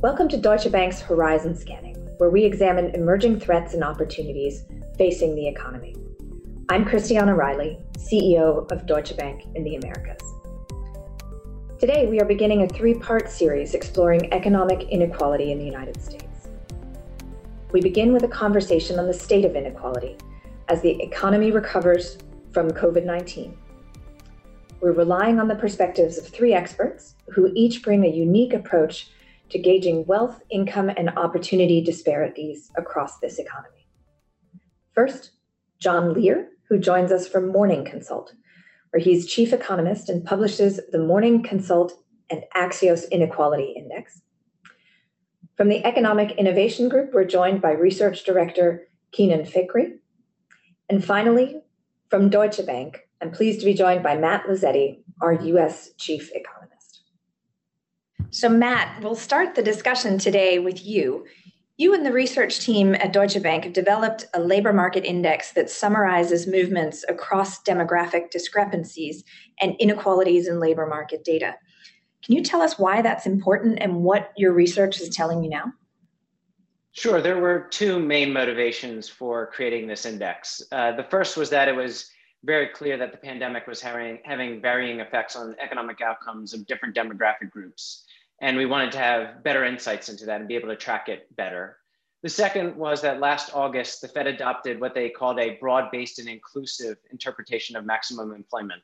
Welcome to Deutsche Bank's Horizon Scanning, where we examine emerging threats and opportunities facing the economy. I'm Christiana Riley, CEO of Deutsche Bank in the Americas. Today, we are beginning a three part series exploring economic inequality in the United States. We begin with a conversation on the state of inequality as the economy recovers from COVID 19. We're relying on the perspectives of three experts who each bring a unique approach to gauging wealth, income, and opportunity disparities across this economy. First, John Leer, who joins us from Morning Consult, where he's chief economist and publishes the Morning Consult and Axios Inequality Index. From the Economic Innovation Group, we're joined by research director Kenan Fikri. And finally, from Deutsche Bank, I'm pleased to be joined by Matt Luzzetti, our US chief economist. So, Matt, we'll start the discussion today with you. You and the research team at Deutsche Bank have developed a labor market index that summarizes movements across demographic discrepancies and inequalities in labor market data. Can you tell us why that's important and what your research is telling you now? Sure. There were two main motivations for creating this index. Uh, the first was that it was very clear that the pandemic was having, having varying effects on economic outcomes of different demographic groups. And we wanted to have better insights into that and be able to track it better. The second was that last August, the Fed adopted what they called a broad based and inclusive interpretation of maximum employment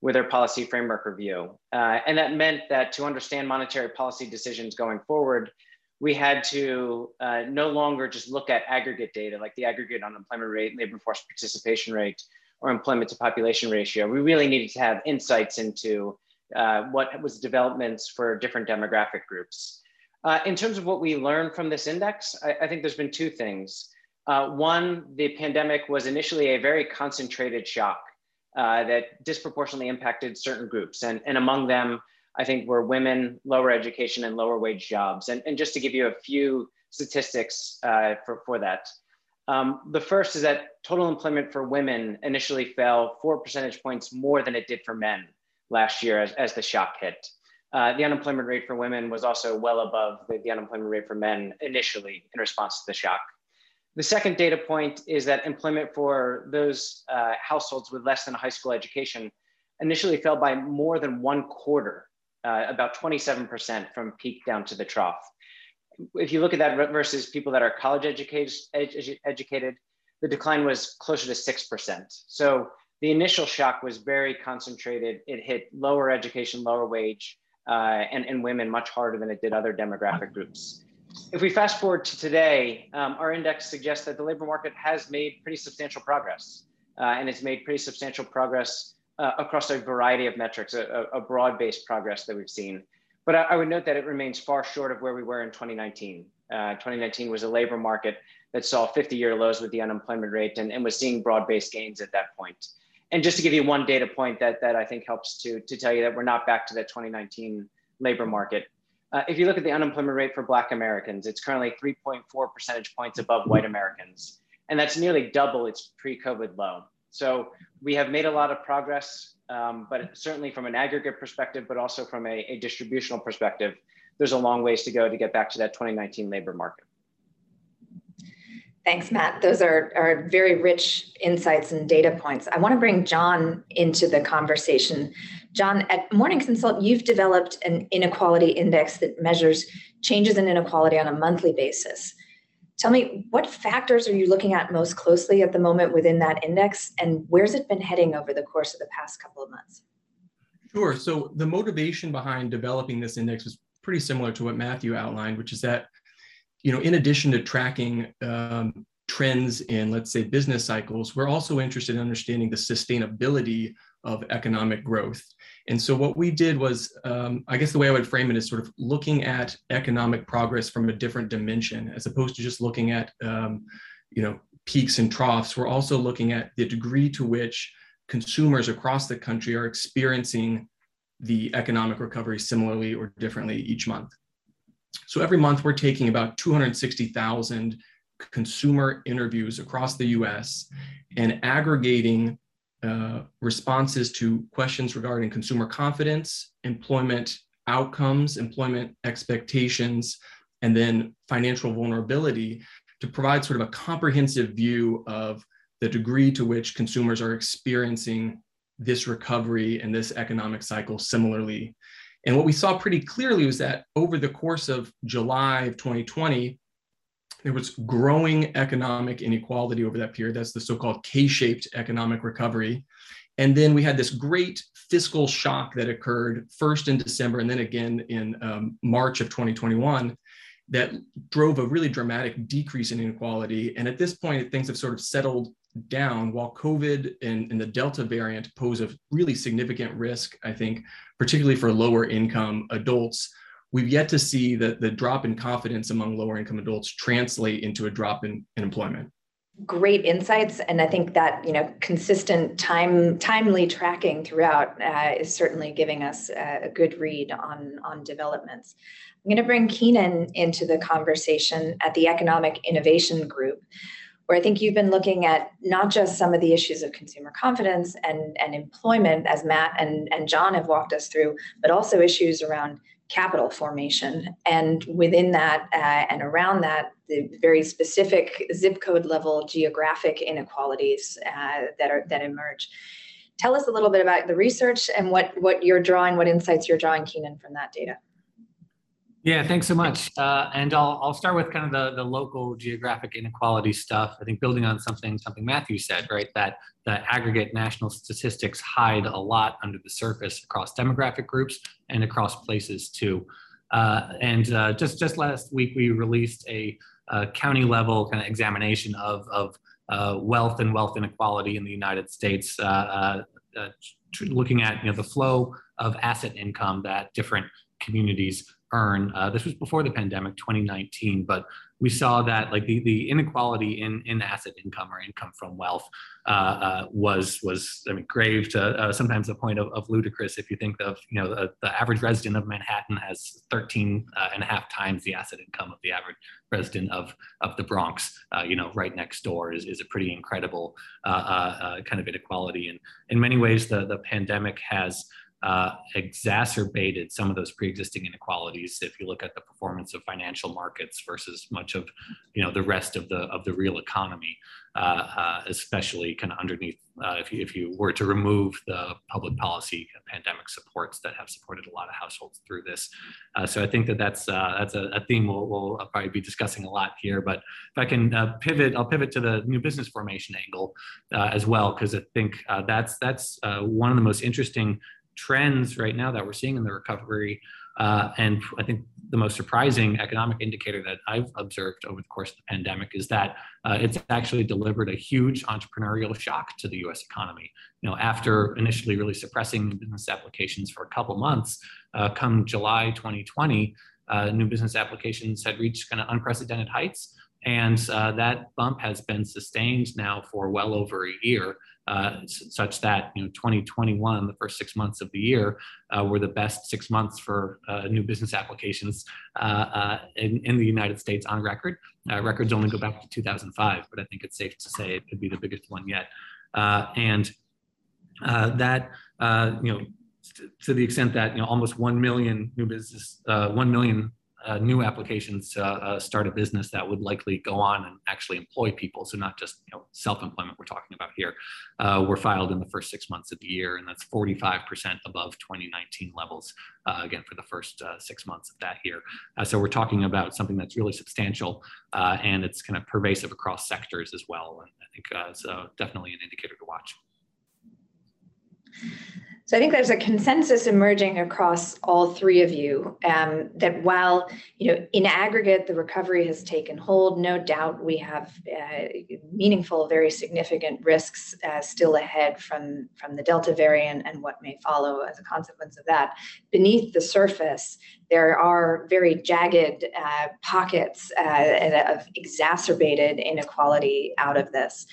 with their policy framework review. Uh, and that meant that to understand monetary policy decisions going forward, we had to uh, no longer just look at aggregate data like the aggregate unemployment rate, labor force participation rate, or employment to population ratio. We really needed to have insights into uh, what was developments for different demographic groups. Uh, in terms of what we learned from this index, I, I think there's been two things. Uh, one, the pandemic was initially a very concentrated shock uh, that disproportionately impacted certain groups. And, and among them, I think were women, lower education, and lower wage jobs. And, and just to give you a few statistics uh, for, for that. Um, the first is that total employment for women initially fell four percentage points more than it did for men last year as, as the shock hit. Uh, the unemployment rate for women was also well above the, the, unemployment rate for men initially in response to the shock. The second data point is that employment for those uh, households with less than a high school education initially fell by more than one quarter, uh, about 27% from peak down to the trough. If you look at that versus people that are college educated, educated the decline was closer to 6%. So the initial shock was very concentrated. It hit lower education, lower wage, uh, and, and women much harder than it did other demographic groups. If we fast forward to today, um, our index suggests that the labor market has made pretty substantial progress, uh, and it's made pretty substantial progress uh, across a variety of metrics, a, a broad-based progress that we've seen. But I, I, would note that it remains far short of where we were in 2019. Uh, 2019 was a labor market that saw 50-year lows with the unemployment rate and, and was seeing broad-based gains at that point and just to give you one data point that, that I think helps to, to tell you that we're not back to that 2019 labor market. Uh, if you look at the unemployment rate for Black Americans, it's currently 3.4 percentage points above white Americans. And that's nearly double its pre COVID low. So we have made a lot of progress, um, but certainly from an aggregate perspective, but also from a, a distributional perspective, there's a long ways to go to get back to that 2019 labor market. Thanks, Matt. Those are, are very rich insights and data points. I want to bring John into the conversation. John, at Morning Consult, you've developed an inequality index that measures changes in inequality on a monthly basis. Tell me, what factors are you looking at most closely at the moment within that index, and where's it been heading over the course of the past couple of months? Sure. So, the motivation behind developing this index was pretty similar to what Matthew outlined, which is that you know, in addition to tracking um, trends in, let's say, business cycles, we're also interested in understanding the sustainability of economic growth. And so what we did was, um, I guess the way I would frame it is sort of looking at economic progress from a different dimension, as opposed to just looking at, um, you know, peaks and troughs. We're also looking at the degree to which consumers across the country are experiencing the economic recovery similarly or differently each month. So every month we're taking about 260,000 consumer interviews across the US and aggregating uh, responses to questions regarding consumer confidence, employment outcomes, employment expectations, and then financial vulnerability to provide sort of a comprehensive view of the degree to which consumers are experiencing this recovery and this economic cycle similarly. And what we saw pretty clearly was that over the course of July of 2020, there was growing economic inequality over that period. That's the so called K shaped economic recovery. And then we had this great fiscal shock that occurred first in December and then again in um, March of 2021 that drove a really dramatic decrease in inequality. And at this point, things have sort of settled down while COVID and, and, the Delta variant pose a really significant risk, I think, particularly for lower income adults. We've yet to see the, the drop in confidence among lower income adults translate into a drop in, in employment. Great insights and i think that you know consistent time timely tracking throughout uh, is certainly giving us a, a good read on on developments. I'm going to bring kenan into the conversation at the economic innovation group where I think you've been looking at not just some of the issues of consumer confidence and, and employment, as Matt and, and John have walked us through, but also issues around capital formation. And within that uh, and around that, the very specific zip code level geographic inequalities uh, that are that emerge. Tell us a little bit about the research and what, what you're drawing, what insights you're drawing, Kenan, from that data. Yeah, thanks so much. Uh, and I'll, I'll start with kind of the, the local geographic inequality stuff. I think building on something something Matthew said, right, that the aggregate national statistics hide a lot under the surface across demographic groups and across places too. Uh, and uh, just just last week we released a, a county level kind of examination of of uh, wealth and wealth inequality in the United States, uh, uh, looking at you know the flow of asset income that different communities earn. Uh, this was before the pandemic, 2019, but we saw that like the, the inequality in, in asset income or income from wealth uh, uh, was was I mean grave to uh, sometimes the point of, of ludicrous. If you think of you know the, the average resident of Manhattan has 13 uh, and a half times the asset income of the average resident of of the Bronx. Uh, you know, right next door is, is a pretty incredible kind of inequality. And in many ways, the the pandemic has uh, exacerbated some of those pre-existing inequalities if you look at the performance of financial markets versus much of you know the rest of the of the real economy uh, uh, especially kind of underneath uh, if, you, if you were to remove the public policy pandemic supports that have supported a lot of households through this. Uh, so i think that that's uh, that's a, a theme we'll, we'll, probably be discussing a lot here but if i can pivot i'll pivot to the new business formation angle as well because i think that's that's one of the most interesting trends right now that we're seeing in the recovery. Uh, and I think the most surprising economic indicator that I've observed over the course of the pandemic is that uh, it's actually delivered a huge entrepreneurial shock to the U.S. economy. You know, after initially really suppressing business applications for a couple months, uh, come July 2020, uh, new business applications had reached kind of unprecedented heights. And uh, that bump has been sustained now for well over a year, uh, such that you know 2021, the first six months of the year, uh, were the best six months for uh, new business applications uh, uh, in, in the United States on record. records only go back to 2005, but I think it's safe to say it could be the biggest one yet. and that you know to the extent that you know almost 1 million new business uh, 1 million uh, new applications to uh, start a business that would likely go on and actually employ people. So not just you know, self-employment we're talking about here, uh, were filed in the first six months of the year, and that's 45% above 2019 levels. Uh, again, for the first uh, six months of that year. Uh, so we're talking about something that's really substantial, and it's kind of pervasive across sectors as well. And I think it's definitely an indicator to watch. So I think there's a consensus emerging across all three of you um, that while you know in aggregate the recovery has taken hold, no doubt we have uh, meaningful, very significant risks uh, still ahead from from the Delta variant and what may follow as a consequence of that. Beneath the surface, there are very jagged uh, pockets uh, of exacerbated inequality out of this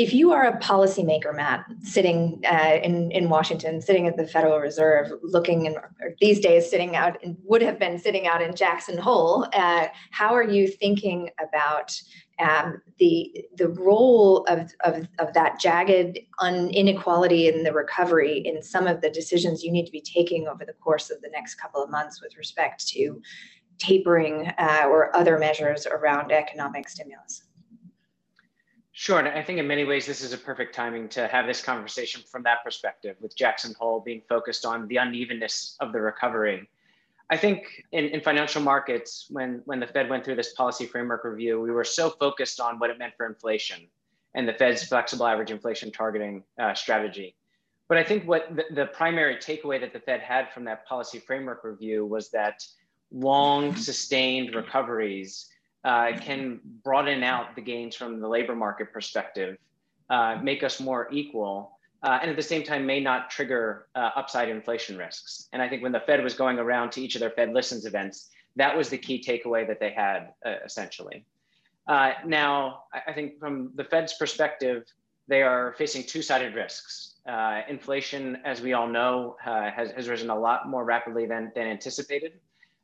if you are a policymaker, Matt, sitting uh, in in Washington, sitting at the Federal Reserve, looking in, these days sitting out and would have been sitting out in Jackson Hole, uh, how are you thinking about um, the the role of, of, of that jagged inequality in the recovery in some of the decisions you need to be taking over the course of the next couple of months with respect to tapering uh, or other measures around economic stimulus? Sure, and I think in many ways this is a perfect timing to have this conversation from that perspective, with Jackson Hole being focused on the unevenness of the recovery. I think in, in financial markets, when, when the Fed went through this policy framework review, we were so focused on what it meant for inflation and the Fed's flexible average inflation targeting uh, strategy. But I think what the, the primary takeaway that the Fed had from that policy framework review was that long sustained recoveries uh, can broaden out the gains from the labor market perspective, uh, make us more equal, uh, and at the same time may not trigger uh, upside inflation risks. And I think when the Fed was going around to each of their Fed Listens events, that was the key takeaway that they had uh, essentially. Uh, now, I think from the Fed's perspective, they are facing two-sided risks. inflation, as we all know, has, has risen a lot more rapidly than, than anticipated.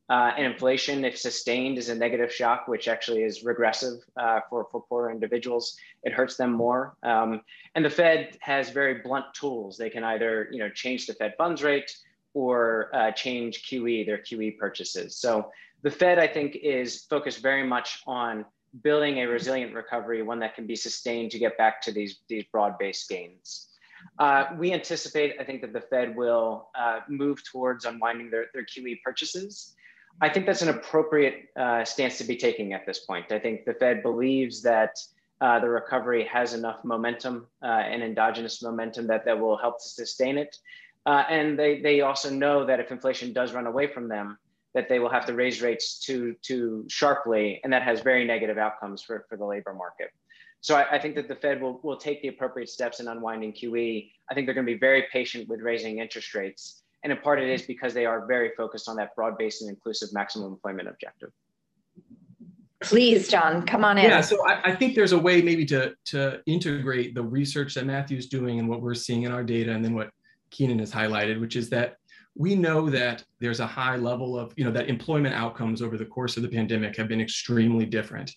Uh, and inflation, if sustained, is a negative shock, which actually is regressive uh, for, for poor individuals. It hurts them more. Um, and the Fed has very blunt tools. They can either you know, change the Fed funds rate or uh, change QE, their QE purchases. So the Fed, I think, is focused very much on building a resilient recovery, one that can be sustained to get back to these, these broad-based gains. Uh, we anticipate, I think, that the Fed will uh, move towards unwinding their, their QE purchases. I think that's an appropriate uh, stance to be taking at this point. I think the Fed believes that uh, the recovery has enough momentum uh, and endogenous momentum that, that will help to sustain it. Uh, and they, they also know that if inflation does run away from them, that they will have to raise rates too, too sharply, and that has very negative outcomes for, for the labor market. So I, I, think that the Fed will, will take the appropriate steps in unwinding QE. I think they're going to be very patient with raising interest rates. And in part, it is because they are very focused on that broad-based and inclusive maximum employment objective. Please, John, come on in. Yeah, so I, I, think there's a way maybe to, to integrate the research that Matthew's doing and what we're seeing in our data and then what Kenan has highlighted, which is that we know that there's a high level of, you know, that employment outcomes over the course of the pandemic have been extremely different.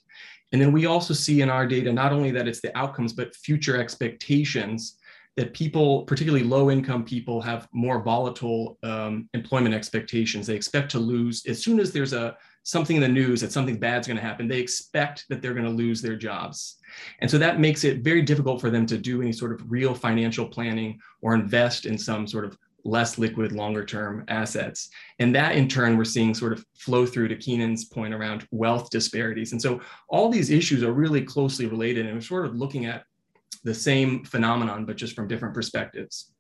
And then we also see in our data not only that it's the outcomes, but future expectations that people, particularly low income people, have more volatile um, employment expectations. They expect to lose as soon as there's a something in the news that something bad's going to happen. They expect that they're going to lose their jobs, and so that makes it very difficult for them to do any sort of real financial planning or invest in some sort of less liquid, longer term assets. And that in turn, we're seeing sort of flow through to Kenan's point around wealth disparities. And so all these issues are really closely related. And we're sort of looking at the same phenomenon, but just from different perspectives.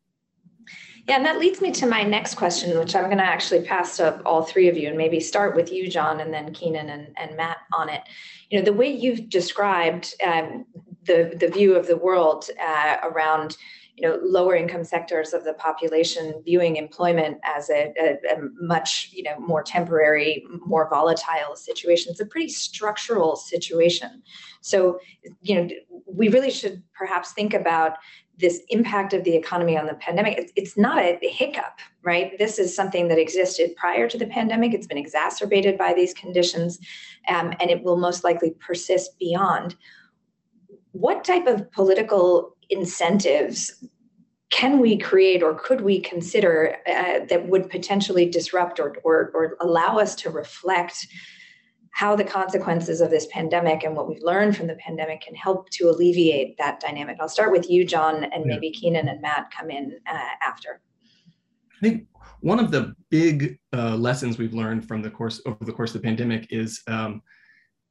Yeah, and that leads me to my next question, which I'm going to actually pass to all three of you and maybe start with you, John, and then Kenan and, and Matt on it. You know, the way you've described um, the, the view of the world uh, around you know lower income sectors of the population viewing employment as a, a, a, much you know more temporary more volatile situation. It's a pretty structural situation. So you know we really should perhaps think about this impact of the economy on the pandemic. It's not a hiccup right? This is something that existed prior to the pandemic. It's been exacerbated by these conditions um, and it will most likely persist beyond. What type of political incentives can we create or could we consider uh, that would potentially disrupt or, or, or allow us to reflect how the consequences of this pandemic and what we've learned from the pandemic can help to alleviate that dynamic. I'll start with you, John, and yeah. maybe Kenan and Matt come in uh, after. I think one of the big uh, lessons we've learned from the course over the course of the pandemic is um,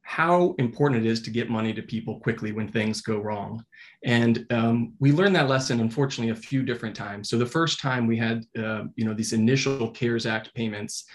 how important it is to get money to people quickly when things go wrong. And um, we learned that lesson, unfortunately, a few different times. So the first time we had, uh, you know, these initial CARES Act payments,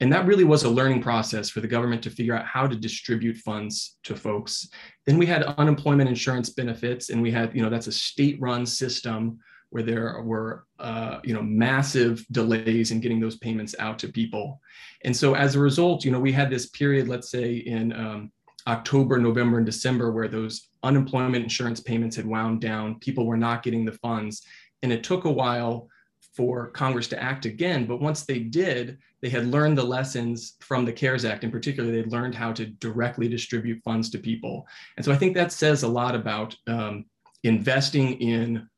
and that really was a learning process for the government to figure out how to distribute funds to folks. Then we had unemployment insurance benefits, and we had, you know, that's a state-run system where there were uh, you know massive delays in getting those payments out to people and so as a result you know we had this period let's say in um, October, November, and December, where those unemployment insurance payments had wound down, people were not getting the funds. And it took a while for Congress to act again. But once they did, they had learned the lessons from the CARES Act. In particular, they'd learned how to directly distribute funds to people. And so I think that says a lot about um, investing in,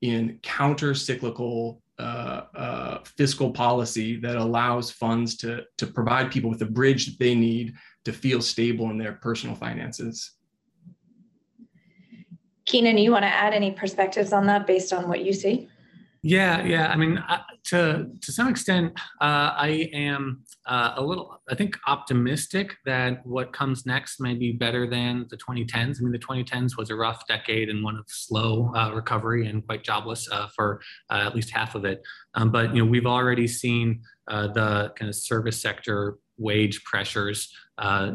in counter cyclical uh, uh, fiscal policy that allows funds to, to provide people with the bridge that they need to feel stable in their personal finances. Kenan, you want to add any perspectives on that based on what you see? Yeah, yeah. I mean, uh, to to some extent, uh, I am uh, a little, I think, optimistic that what comes next may be better than the 2010s. I mean, the 2010s was a rough decade and one of slow uh, recovery and quite jobless uh, for uh, at least half of it. Um, but you know, we've already seen the kind of service sector wage pressures,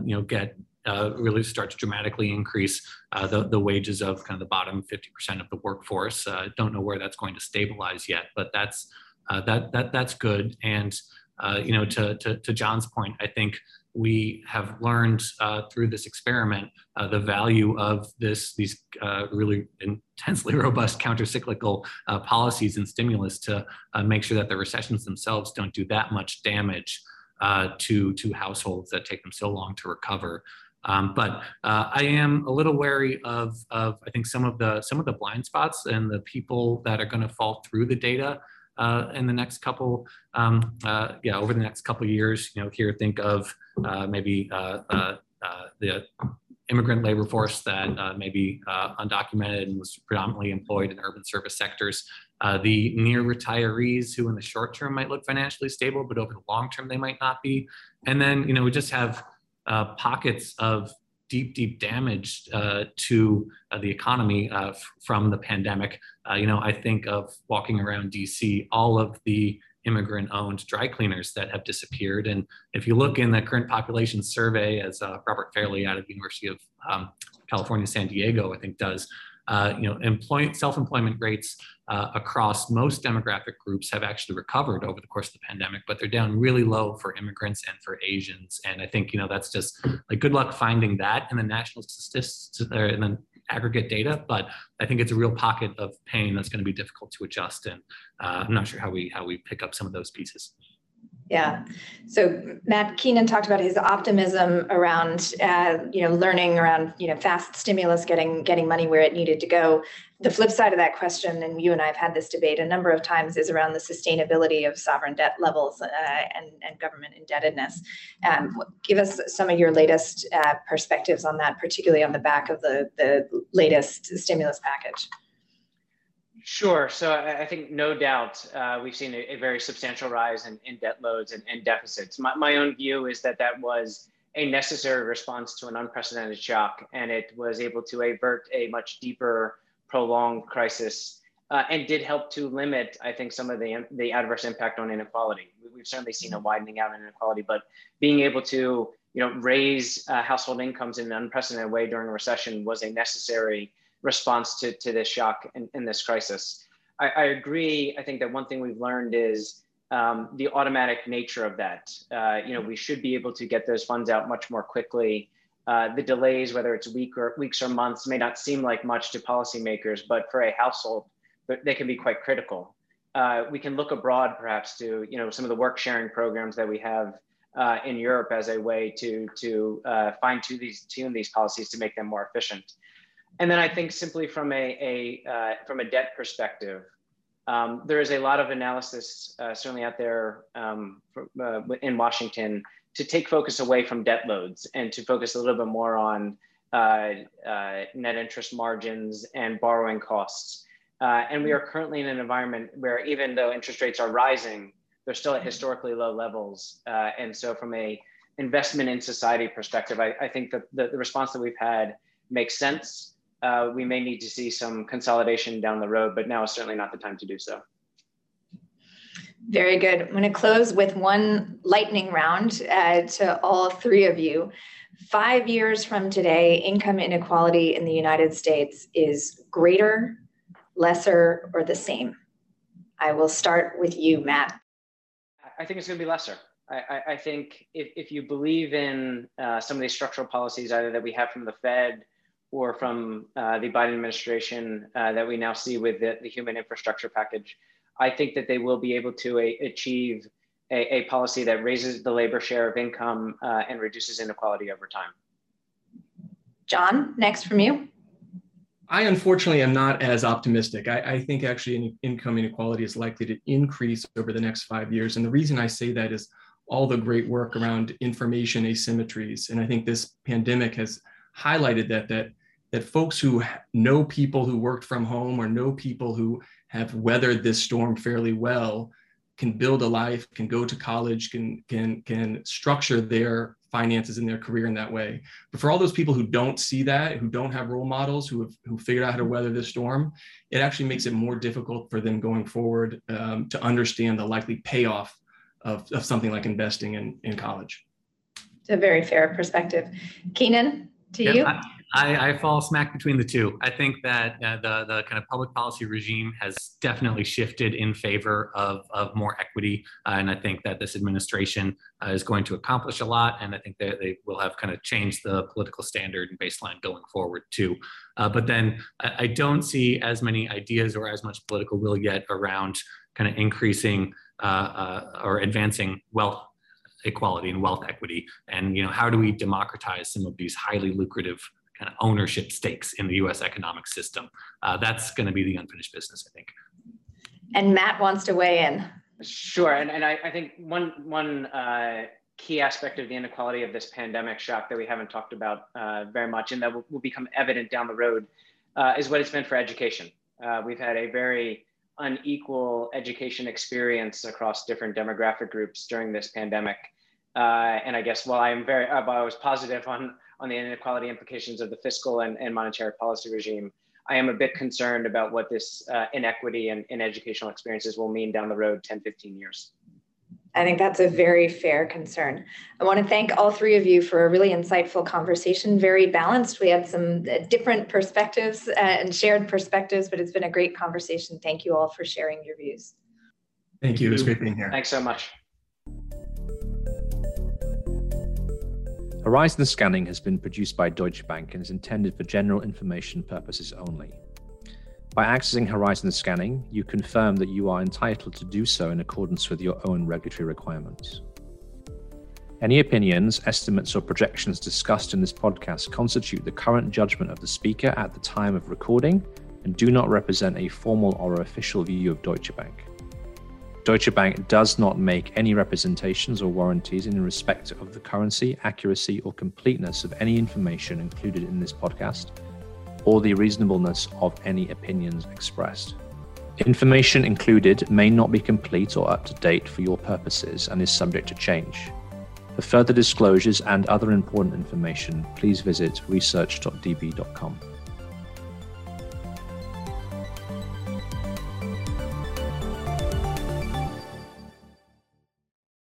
you know, get uh, really start to dramatically increase uh, the, the wages of kind of the bottom 50% of the workforce. Uh, don't know where that's going to stabilize yet, but that's uh, that that that's good. And uh, you know, to, to, to John's point, I think we have learned uh, through this experiment the value of this these really intensely robust countercyclical policies and stimulus to make sure that the recessions themselves don't do that much damage. Uh, to to households that take them so long to recover. Um, but uh, I am a little wary of, of I think some of the some of the blind spots and the people that are going to fall through the data uh, in the next couple um, uh, yeah over the next couple years. You know, here think of uh, maybe uh, uh, the immigrant labor force that may be undocumented and was predominantly employed in urban service sectors. The near retirees who in the short term might look financially stable, but over the long term they might not be. And then you know we just have uh, pockets of deep, deep damage uh, to uh, the economy uh, f- from the pandemic. Uh, you know, I think of walking around DC, all of the immigrant owned dry cleaners that have disappeared. And if you look in the current population survey, as uh, Robert Fairlie out of the University of um, California, San Diego, I think does, uh, you know, employ- self-employment rates uh, across most demographic groups have actually recovered over the course of the pandemic, but they're down really low for immigrants and for Asians. And I think you know that's just like good luck finding that in the national statistics or in the aggregate data. But I think it's a real pocket of pain that's going to be difficult to adjust, and uh, I'm not sure how we how we pick up some of those pieces. Yeah. So Matt Kenan talked about his optimism around, uh, you know, learning around, you know, fast stimulus, getting getting money where it needed to go. The flip side of that question, and you and I have had this debate a number of times, is around the sustainability of sovereign debt levels uh, and, and government indebtedness. Um, give us some of your latest uh, perspectives on that, particularly on the back of the, the latest stimulus package. Sure. So I, think no doubt uh, we've seen a, a, very substantial rise in, in debt loads and, and deficits. My, my, own view is that that was a necessary response to an unprecedented shock, and it was able to avert a much deeper, prolonged crisis, uh, and did help to limit, I think, some of the the adverse impact on inequality. We've certainly seen a widening out in inequality, but being able to you know raise uh, household incomes in an unprecedented way during a recession was a necessary response to, to this shock and, and this crisis. I, I, agree. I think that one thing we've learned is um, the automatic nature of that. Uh, you know, we should be able to get those funds out much more quickly. Uh, the delays, whether it's week or weeks or months, may not seem like much to policymakers, but for a household, they can be quite critical. Uh, we can look abroad, perhaps, to you know some of the work sharing programs that we have uh, in Europe as a way to to uh, fine tune these tune these policies to make them more efficient. And then I think simply from a, a uh, from a debt perspective, um, there is a lot of analysis uh, certainly out there um, for, uh, in Washington to take focus away from debt loads and to focus a little bit more on uh, uh, net interest margins and borrowing costs. Uh, and we are currently in an environment where even though interest rates are rising, they're still at historically low levels. and so from a investment in society perspective, I, I think that the, the response that we've had makes sense uh, we may need to see some consolidation down the road, but now is certainly not the time to do so. Very good. I'm going to close with one lightning round uh, to all three of you. Five years from today, income inequality in the United States is greater, lesser, or the same. I will start with you, Matt. I think it's going to be lesser. I, I think if, if you believe in uh, some of these structural policies, either that we have from the Fed or from uh, the Biden administration uh, that we now see with the, the, human infrastructure package, I think that they will be able to a, achieve a, a, policy that raises the labor share of income uh, and reduces inequality over time. John, next from you. I unfortunately am not as optimistic. I, I, think actually income inequality is likely to increase over the next five years. And the reason I say that is all the great work around information asymmetries. And I think this pandemic has highlighted that, that, that folks who know people who worked from home or know people who have weathered this storm fairly well can build a life, can go to college, can, can, can structure their finances in their career in that way. But for all those people who don't see that, who don't have role models, who have who figured out how to weather this storm, it actually makes it more difficult for them going forward um, to understand the likely payoff of, of something like investing in, in college. It's a very fair perspective. Kenan, to yep, you? I, I, I, fall smack between the two. I think that uh, the the kind of public policy regime has definitely shifted in favor of, of more equity, uh, and I think that this administration uh, is going to accomplish a lot. And I think that they will have kind of changed the political standard and baseline going forward too. Uh, but then I, I, don't see as many ideas or as much political will yet around kind of increasing uh, uh, or advancing wealth equality and wealth equity and you know how do we democratize some of these highly lucrative kind of ownership stakes in the U.S. economic system. Uh, that's going to be the unfinished business, I think. And Matt wants to weigh in. Sure, and, and I, I think one one uh, key aspect of the inequality of this pandemic shock that we haven't talked about uh, very much, and that will, will, become evident down the road, uh, is what it's meant for education. Uh, we've had a very unequal education experience across different demographic groups during this pandemic. Uh, and I guess while I'm very, uh, while I was positive on on the inequality implications of the fiscal and, and monetary policy regime, I am a bit concerned about what this uh, inequity and in educational experiences will mean down the road 10, 15 years. I think that's a very fair concern. I want to thank all three of you for a really insightful conversation, very balanced. We had some uh, different perspectives uh, and shared perspectives, but it's been a great conversation. Thank you all for sharing your views. Thank you. It was great being here. Thanks so much. Horizon Scanning has been produced by Deutsche Bank and is intended for general information purposes only. By accessing Horizon Scanning, you confirm that you are entitled to do so in accordance with your own regulatory requirements. Any opinions, estimates, or projections discussed in this podcast constitute the current judgment of the speaker at the time of recording and do not represent a formal or official view of Deutsche Bank. Deutsche Bank does not make any representations or warranties in respect of the currency, accuracy, or completeness of any information included in this podcast, or the reasonableness of any opinions expressed. Information included may not be complete or up to date for your purposes and is subject to change. For further disclosures and other important information, please visit research.db.com.